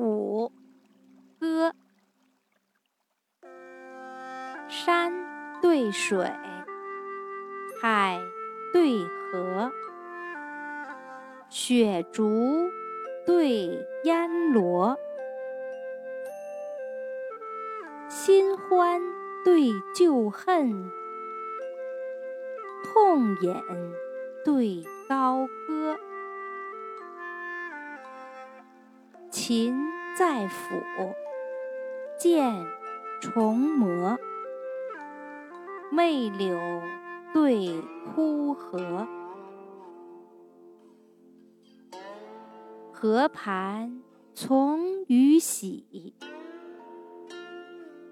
五歌。山对水海对河雪竹对烟萝新欢对旧恨痛饮对高歌。琴在抚，剑重磨。媚柳对枯荷，河盘从雨洗，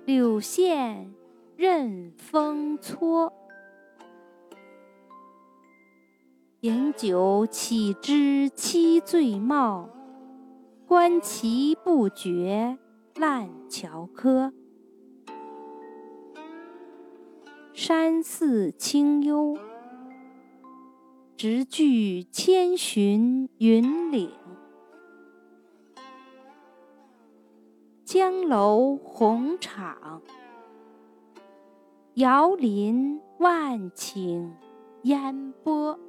柳线任风搓。饮酒岂知七醉貌，观棋不觉烂樵柯。山寺清幽，直距千寻云岭；江楼红场，遥临万顷烟波。